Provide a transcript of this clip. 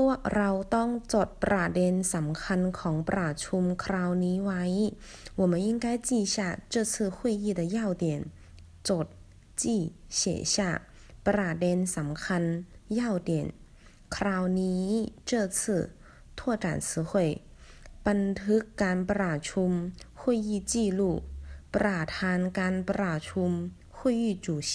พวกเราต้องจดประเด็นสำคัญของประชุมคราวนี้ไว้我们应该记下这次会议的要点จด记写下ประเด็นสำคัญ要点คราวนี้这次拓展词汇บันทึกการประชุม会议记录ประธานการประชุม会议主席